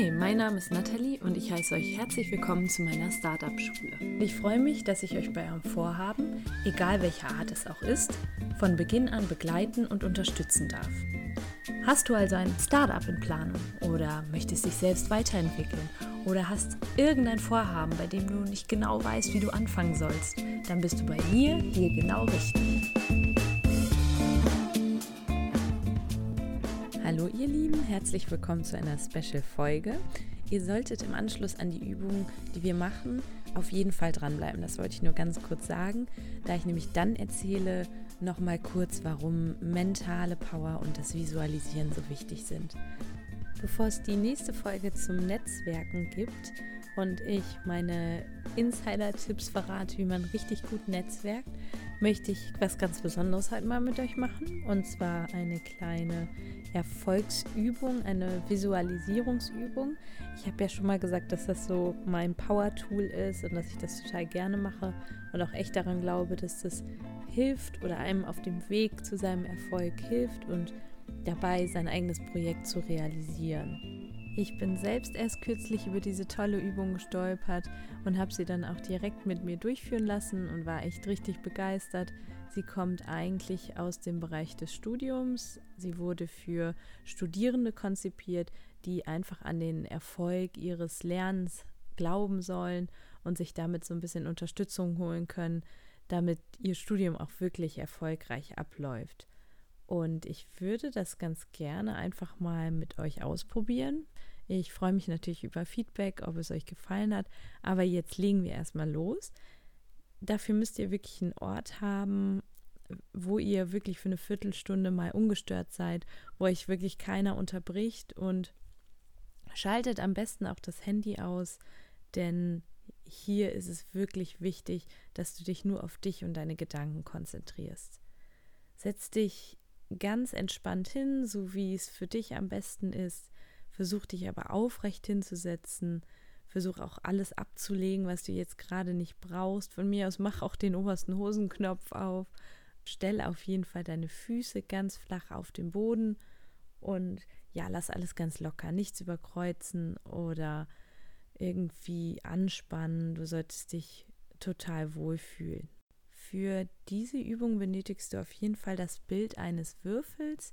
Hi, mein Name ist Nathalie und ich heiße euch herzlich willkommen zu meiner Startup-Schule. Ich freue mich, dass ich euch bei eurem Vorhaben, egal welcher Art es auch ist, von Beginn an begleiten und unterstützen darf. Hast du also ein Startup in Planung oder möchtest dich selbst weiterentwickeln oder hast irgendein Vorhaben, bei dem du nicht genau weißt, wie du anfangen sollst, dann bist du bei mir hier genau richtig. Hallo ihr Lieben, herzlich willkommen zu einer Special-Folge. Ihr solltet im Anschluss an die Übungen, die wir machen, auf jeden Fall dranbleiben. Das wollte ich nur ganz kurz sagen, da ich nämlich dann erzähle nochmal kurz, warum mentale Power und das Visualisieren so wichtig sind. Bevor es die nächste Folge zum Netzwerken gibt und ich meine Insider-Tipps verrate, wie man richtig gut netzwerkt, möchte ich was ganz Besonderes halt mal mit euch machen. Und zwar eine kleine Erfolgsübung, eine Visualisierungsübung. Ich habe ja schon mal gesagt, dass das so mein Power-Tool ist und dass ich das total gerne mache und auch echt daran glaube, dass das hilft oder einem auf dem Weg zu seinem Erfolg hilft und dabei sein eigenes Projekt zu realisieren. Ich bin selbst erst kürzlich über diese tolle Übung gestolpert und habe sie dann auch direkt mit mir durchführen lassen und war echt richtig begeistert. Sie kommt eigentlich aus dem Bereich des Studiums. Sie wurde für Studierende konzipiert, die einfach an den Erfolg ihres Lernens glauben sollen und sich damit so ein bisschen Unterstützung holen können, damit ihr Studium auch wirklich erfolgreich abläuft. Und ich würde das ganz gerne einfach mal mit euch ausprobieren. Ich freue mich natürlich über Feedback, ob es euch gefallen hat. Aber jetzt legen wir erstmal los. Dafür müsst ihr wirklich einen Ort haben, wo ihr wirklich für eine Viertelstunde mal ungestört seid, wo euch wirklich keiner unterbricht und schaltet am besten auch das Handy aus, denn hier ist es wirklich wichtig, dass du dich nur auf dich und deine Gedanken konzentrierst. Setz dich ganz entspannt hin, so wie es für dich am besten ist. Versuch dich aber aufrecht hinzusetzen. Versuch auch alles abzulegen, was du jetzt gerade nicht brauchst. Von mir aus mach auch den obersten Hosenknopf auf. Stell auf jeden Fall deine Füße ganz flach auf den Boden und ja, lass alles ganz locker. Nichts überkreuzen oder irgendwie anspannen. Du solltest dich total wohlfühlen. Für diese Übung benötigst du auf jeden Fall das Bild eines Würfels,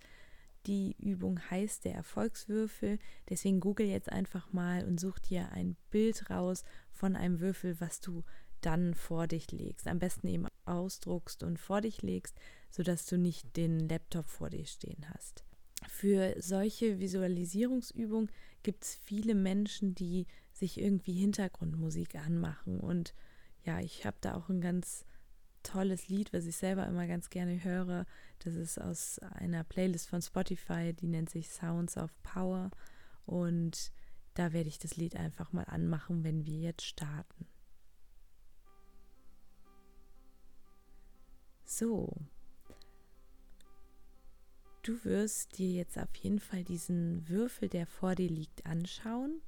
die Übung heißt der Erfolgswürfel. Deswegen google jetzt einfach mal und such dir ein Bild raus von einem Würfel, was du dann vor dich legst. Am besten eben ausdruckst und vor dich legst, sodass du nicht den Laptop vor dir stehen hast. Für solche Visualisierungsübungen gibt es viele Menschen, die sich irgendwie Hintergrundmusik anmachen. Und ja, ich habe da auch ein ganz tolles Lied, was ich selber immer ganz gerne höre. Das ist aus einer Playlist von Spotify, die nennt sich Sounds of Power. Und da werde ich das Lied einfach mal anmachen, wenn wir jetzt starten. So. Du wirst dir jetzt auf jeden Fall diesen Würfel, der vor dir liegt, anschauen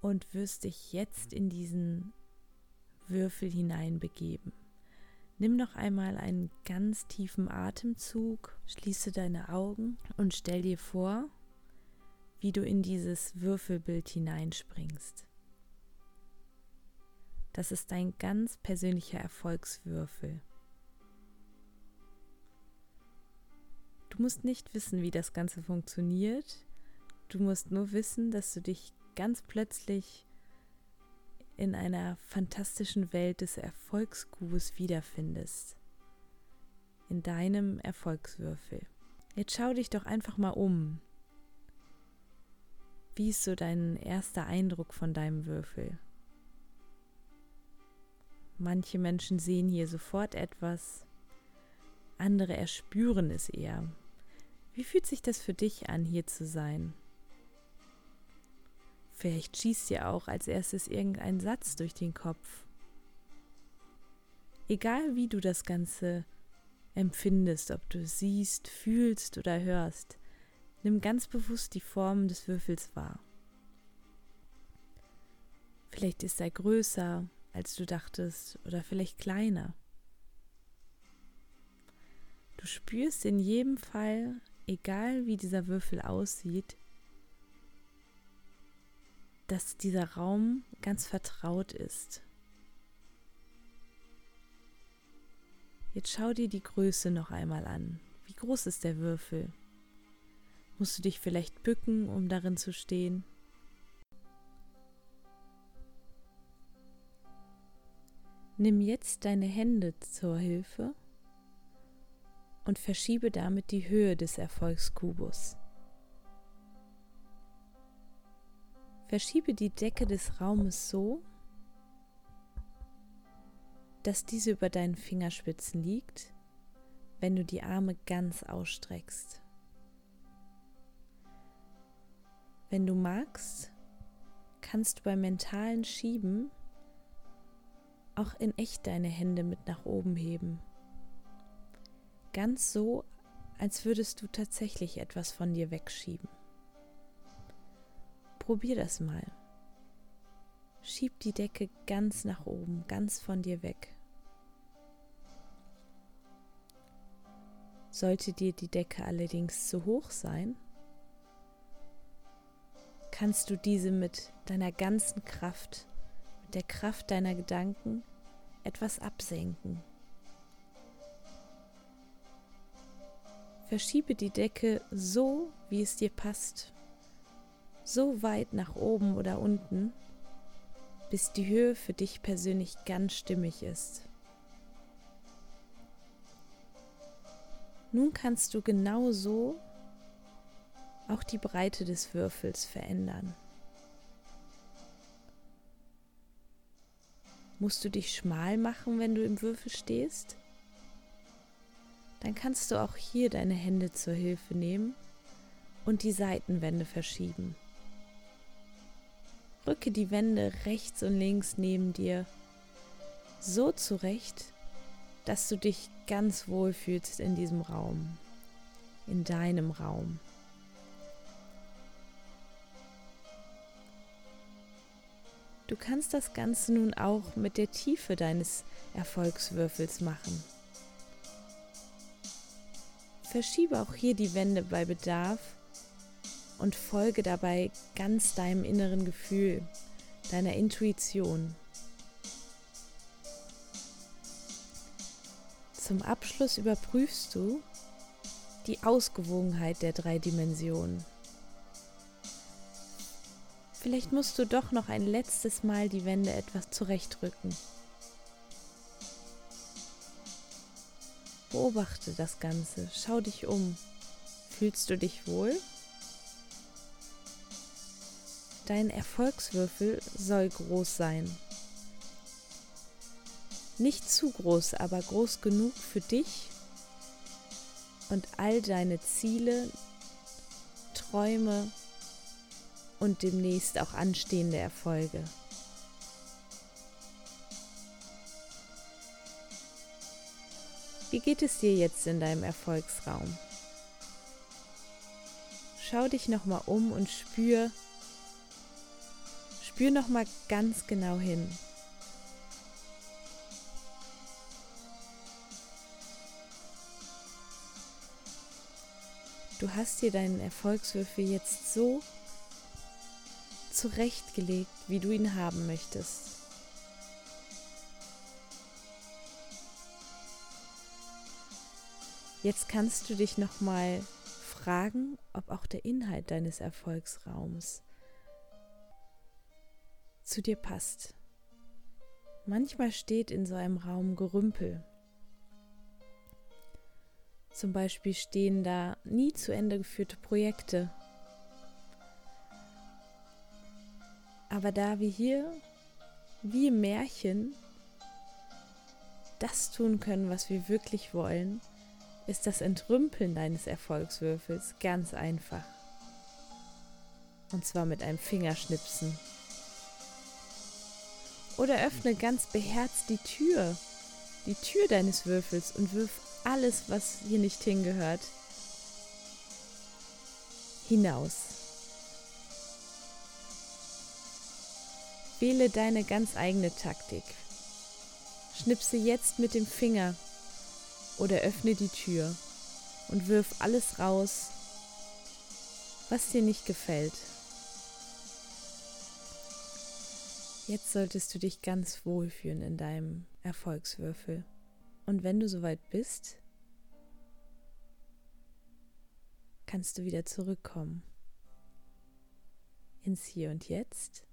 und wirst dich jetzt in diesen Würfel hineinbegeben. Nimm noch einmal einen ganz tiefen Atemzug, schließe deine Augen und stell dir vor, wie du in dieses Würfelbild hineinspringst. Das ist dein ganz persönlicher Erfolgswürfel. Du musst nicht wissen, wie das Ganze funktioniert. Du musst nur wissen, dass du dich ganz plötzlich in einer fantastischen Welt des Erfolgsgurus wiederfindest. In deinem Erfolgswürfel. Jetzt schau dich doch einfach mal um. Wie ist so dein erster Eindruck von deinem Würfel? Manche Menschen sehen hier sofort etwas, andere erspüren es eher. Wie fühlt sich das für dich an, hier zu sein? Vielleicht schießt dir auch als erstes irgendein Satz durch den Kopf. Egal wie du das Ganze empfindest, ob du siehst, fühlst oder hörst, nimm ganz bewusst die Form des Würfels wahr. Vielleicht ist er größer, als du dachtest, oder vielleicht kleiner. Du spürst in jedem Fall, egal wie dieser Würfel aussieht, dass dieser Raum ganz vertraut ist. Jetzt schau dir die Größe noch einmal an. Wie groß ist der Würfel? Musst du dich vielleicht bücken, um darin zu stehen? Nimm jetzt deine Hände zur Hilfe und verschiebe damit die Höhe des Erfolgskubus. Verschiebe die Decke des Raumes so, dass diese über deinen Fingerspitzen liegt, wenn du die Arme ganz ausstreckst. Wenn du magst, kannst du beim mentalen Schieben auch in echt deine Hände mit nach oben heben. Ganz so, als würdest du tatsächlich etwas von dir wegschieben. Probier das mal. Schieb die Decke ganz nach oben, ganz von dir weg. Sollte dir die Decke allerdings zu hoch sein, kannst du diese mit deiner ganzen Kraft, mit der Kraft deiner Gedanken etwas absenken. Verschiebe die Decke so, wie es dir passt, so weit nach oben oder unten, bis die Höhe für dich persönlich ganz stimmig ist. Nun kannst du genau so auch die Breite des Würfels verändern. Musst du dich schmal machen, wenn du im Würfel stehst? Dann kannst du auch hier deine Hände zur Hilfe nehmen und die Seitenwände verschieben. Rücke die Wände rechts und links neben dir so zurecht, dass du dich ganz wohl fühlst in diesem Raum, in deinem Raum. Du kannst das Ganze nun auch mit der Tiefe deines Erfolgswürfels machen. Verschiebe auch hier die Wände bei Bedarf und folge dabei ganz deinem inneren Gefühl, deiner Intuition. Zum Abschluss überprüfst du die Ausgewogenheit der drei Dimensionen. Vielleicht musst du doch noch ein letztes Mal die Wände etwas zurechtrücken. Beobachte das Ganze, schau dich um. Fühlst du dich wohl? Dein Erfolgswürfel soll groß sein. Nicht zu groß, aber groß genug für dich und all deine Ziele, Träume und demnächst auch anstehende Erfolge. Wie geht es dir jetzt in deinem Erfolgsraum? Schau dich nochmal um und spür, Spür noch mal ganz genau hin. Du hast dir deinen Erfolgswürfel jetzt so zurechtgelegt, wie du ihn haben möchtest. Jetzt kannst du dich noch mal fragen, ob auch der Inhalt deines Erfolgsraums zu dir passt. Manchmal steht in so einem Raum Gerümpel. Zum Beispiel stehen da nie zu Ende geführte Projekte. Aber da wir hier, wie im Märchen, das tun können, was wir wirklich wollen, ist das Entrümpeln deines Erfolgswürfels ganz einfach. Und zwar mit einem Fingerschnipsen. Oder öffne ganz beherzt die Tür, die Tür deines Würfels und wirf alles, was hier nicht hingehört, hinaus. Wähle deine ganz eigene Taktik. Schnipse jetzt mit dem Finger oder öffne die Tür und wirf alles raus, was dir nicht gefällt. Jetzt solltest du dich ganz wohl fühlen in deinem Erfolgswürfel. Und wenn du soweit bist, kannst du wieder zurückkommen ins Hier und Jetzt.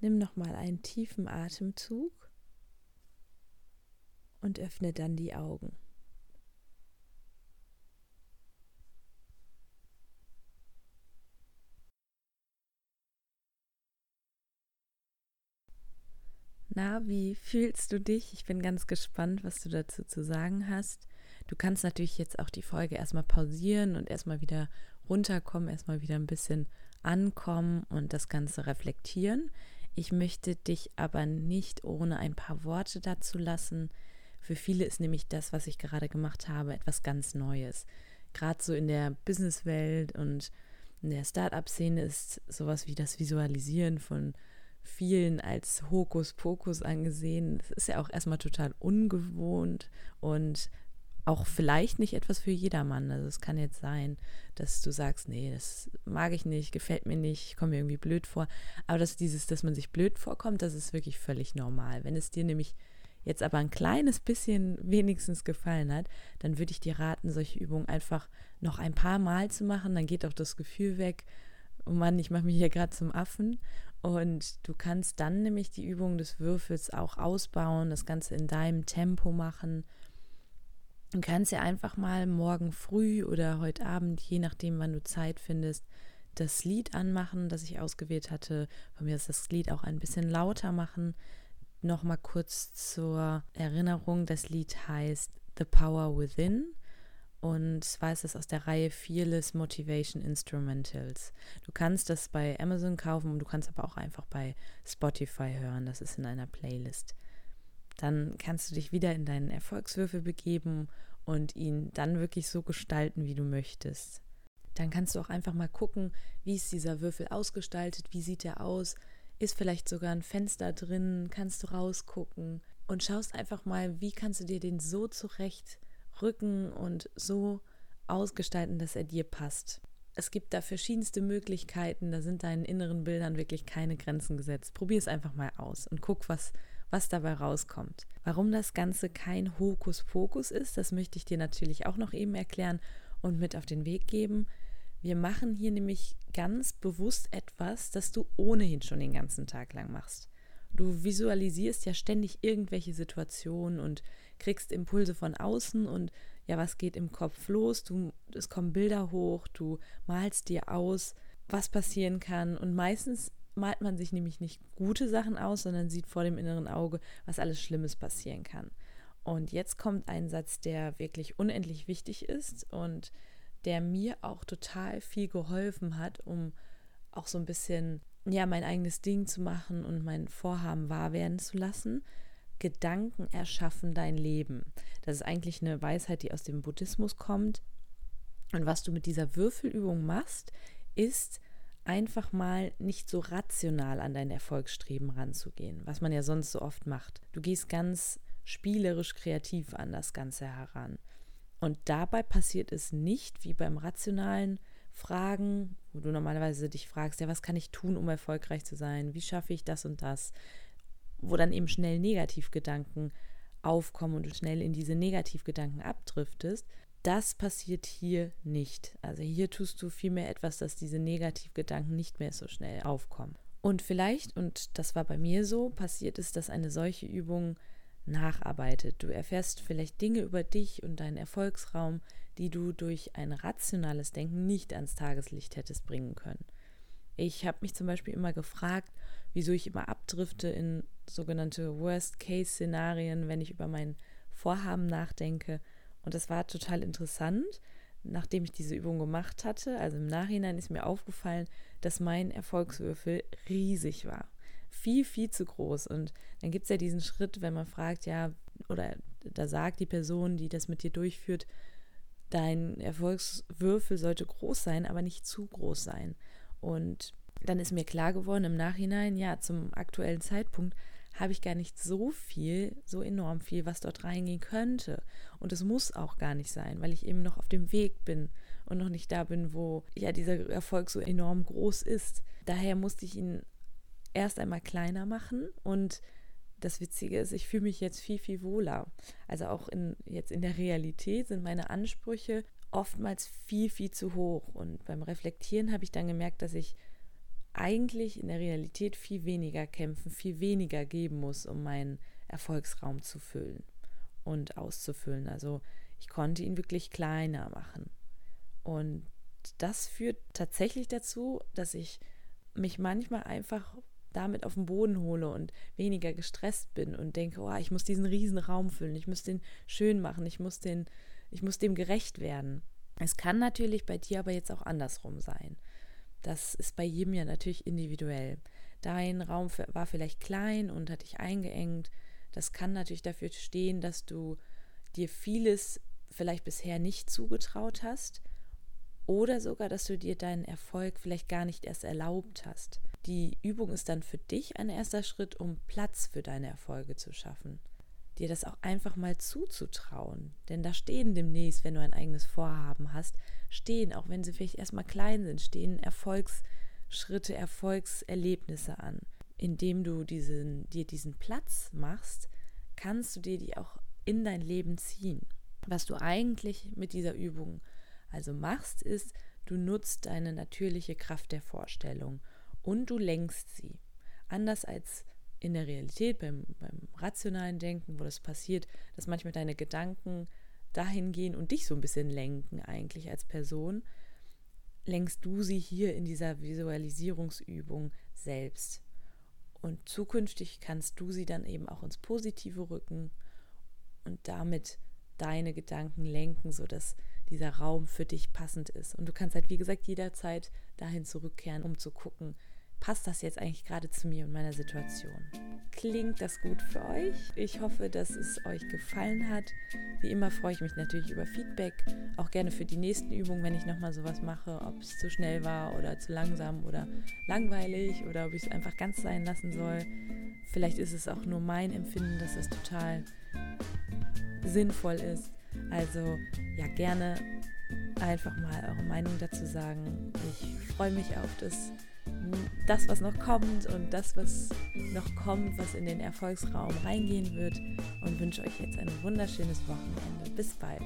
Nimm nochmal einen tiefen Atemzug und öffne dann die Augen. Na, wie fühlst du dich? Ich bin ganz gespannt, was du dazu zu sagen hast. Du kannst natürlich jetzt auch die Folge erstmal pausieren und erstmal wieder runterkommen, erstmal wieder ein bisschen ankommen und das Ganze reflektieren. Ich möchte dich aber nicht ohne ein paar Worte dazu lassen. Für viele ist nämlich das, was ich gerade gemacht habe, etwas ganz Neues. Gerade so in der Businesswelt und in der Startup-Szene ist sowas wie das Visualisieren von vielen als Hokuspokus angesehen. Das ist ja auch erstmal total ungewohnt und auch vielleicht nicht etwas für jedermann. Also es kann jetzt sein, dass du sagst, nee, das mag ich nicht, gefällt mir nicht, ich komme mir irgendwie blöd vor. Aber dass dieses, dass man sich blöd vorkommt, das ist wirklich völlig normal. Wenn es dir nämlich jetzt aber ein kleines bisschen wenigstens gefallen hat, dann würde ich dir raten, solche Übungen einfach noch ein paar Mal zu machen. Dann geht auch das Gefühl weg, oh Mann, ich mache mich hier gerade zum Affen. Und du kannst dann nämlich die Übung des Würfels auch ausbauen, das Ganze in deinem Tempo machen. Du kannst ja einfach mal morgen früh oder heute Abend, je nachdem, wann du Zeit findest, das Lied anmachen, das ich ausgewählt hatte. Von mir ist das Lied auch ein bisschen lauter machen. Nochmal kurz zur Erinnerung: Das Lied heißt The Power Within und zwar ist es aus der Reihe Fearless Motivation Instrumentals. Du kannst das bei Amazon kaufen und du kannst aber auch einfach bei Spotify hören. Das ist in einer Playlist. Dann kannst du dich wieder in deinen Erfolgswürfel begeben und ihn dann wirklich so gestalten, wie du möchtest. Dann kannst du auch einfach mal gucken, wie ist dieser Würfel ausgestaltet, wie sieht er aus, ist vielleicht sogar ein Fenster drin, kannst du rausgucken und schaust einfach mal, wie kannst du dir den so zurecht rücken und so ausgestalten, dass er dir passt. Es gibt da verschiedenste Möglichkeiten, da sind deinen inneren Bildern wirklich keine Grenzen gesetzt. Probier es einfach mal aus und guck, was, was dabei rauskommt. Warum das Ganze kein Hokuspokus ist, das möchte ich dir natürlich auch noch eben erklären und mit auf den Weg geben. Wir machen hier nämlich ganz bewusst etwas, das du ohnehin schon den ganzen Tag lang machst. Du visualisierst ja ständig irgendwelche Situationen und kriegst Impulse von außen und ja, was geht im Kopf los? Du, es kommen Bilder hoch, du malst dir aus, was passieren kann und meistens malt man sich nämlich nicht gute Sachen aus, sondern sieht vor dem inneren Auge, was alles Schlimmes passieren kann. Und jetzt kommt ein Satz, der wirklich unendlich wichtig ist und der mir auch total viel geholfen hat, um auch so ein bisschen ja mein eigenes Ding zu machen und mein Vorhaben wahr werden zu lassen. Gedanken erschaffen dein Leben. Das ist eigentlich eine Weisheit, die aus dem Buddhismus kommt. Und was du mit dieser Würfelübung machst, ist einfach mal nicht so rational an dein Erfolgsstreben ranzugehen, was man ja sonst so oft macht. Du gehst ganz spielerisch kreativ an das Ganze heran. Und dabei passiert es nicht wie beim rationalen Fragen, wo du normalerweise dich fragst, ja, was kann ich tun, um erfolgreich zu sein? Wie schaffe ich das und das? Wo dann eben schnell Negativgedanken aufkommen und du schnell in diese Negativgedanken abdriftest, das passiert hier nicht. Also hier tust du vielmehr etwas, dass diese Negativgedanken nicht mehr so schnell aufkommen. Und vielleicht, und das war bei mir so, passiert es, dass eine solche Übung nacharbeitet. Du erfährst vielleicht Dinge über dich und deinen Erfolgsraum, die du durch ein rationales Denken nicht ans Tageslicht hättest bringen können. Ich habe mich zum Beispiel immer gefragt, wieso ich immer abdrifte in sogenannte Worst-Case-Szenarien, wenn ich über mein Vorhaben nachdenke. Und das war total interessant. Nachdem ich diese Übung gemacht hatte, also im Nachhinein ist mir aufgefallen, dass mein Erfolgswürfel riesig war. Viel, viel zu groß. Und dann gibt es ja diesen Schritt, wenn man fragt, ja, oder da sagt die Person, die das mit dir durchführt, dein Erfolgswürfel sollte groß sein, aber nicht zu groß sein. Und dann ist mir klar geworden im Nachhinein, ja, zum aktuellen Zeitpunkt habe ich gar nicht so viel, so enorm viel, was dort reingehen könnte. Und es muss auch gar nicht sein, weil ich eben noch auf dem Weg bin und noch nicht da bin, wo ja dieser Erfolg so enorm groß ist. Daher musste ich ihn erst einmal kleiner machen und das Witzige ist, ich fühle mich jetzt viel, viel wohler. Also auch in, jetzt in der Realität sind meine Ansprüche oftmals viel, viel zu hoch. Und beim Reflektieren habe ich dann gemerkt, dass ich eigentlich in der Realität viel weniger kämpfen, viel weniger geben muss, um meinen Erfolgsraum zu füllen und auszufüllen. Also ich konnte ihn wirklich kleiner machen. Und das führt tatsächlich dazu, dass ich mich manchmal einfach damit auf den Boden hole und weniger gestresst bin und denke, oh, ich muss diesen riesen Raum füllen, ich muss den schön machen, ich muss den, ich muss dem gerecht werden. Es kann natürlich bei dir aber jetzt auch andersrum sein. Das ist bei jedem ja natürlich individuell. Dein Raum war vielleicht klein und hat dich eingeengt. Das kann natürlich dafür stehen, dass du dir vieles vielleicht bisher nicht zugetraut hast oder sogar, dass du dir deinen Erfolg vielleicht gar nicht erst erlaubt hast. Die Übung ist dann für dich ein erster Schritt, um Platz für deine Erfolge zu schaffen. Dir das auch einfach mal zuzutrauen. Denn da stehen demnächst, wenn du ein eigenes Vorhaben hast, stehen, auch wenn sie vielleicht erstmal klein sind, stehen Erfolgsschritte, Erfolgserlebnisse an. Indem du diesen, dir diesen Platz machst, kannst du dir die auch in dein Leben ziehen. Was du eigentlich mit dieser Übung also machst, ist, du nutzt deine natürliche Kraft der Vorstellung und du lenkst sie. Anders als in der Realität, beim, beim rationalen Denken, wo das passiert, dass manchmal deine Gedanken dahin gehen und dich so ein bisschen lenken eigentlich als Person, lenkst du sie hier in dieser Visualisierungsübung selbst. Und zukünftig kannst du sie dann eben auch ins Positive rücken und damit deine Gedanken lenken, sodass dieser Raum für dich passend ist. Und du kannst halt, wie gesagt, jederzeit dahin zurückkehren, um zu gucken, passt das jetzt eigentlich gerade zu mir und meiner Situation? Klingt das gut für euch? Ich hoffe, dass es euch gefallen hat. Wie immer freue ich mich natürlich über Feedback, auch gerne für die nächsten Übungen, wenn ich nochmal sowas mache, ob es zu schnell war oder zu langsam oder langweilig oder ob ich es einfach ganz sein lassen soll. Vielleicht ist es auch nur mein Empfinden, dass das total sinnvoll ist. Also ja, gerne einfach mal eure Meinung dazu sagen. Ich freue mich auf das, das, was noch kommt und das, was noch kommt, was in den Erfolgsraum reingehen wird und wünsche euch jetzt ein wunderschönes Wochenende. Bis bald.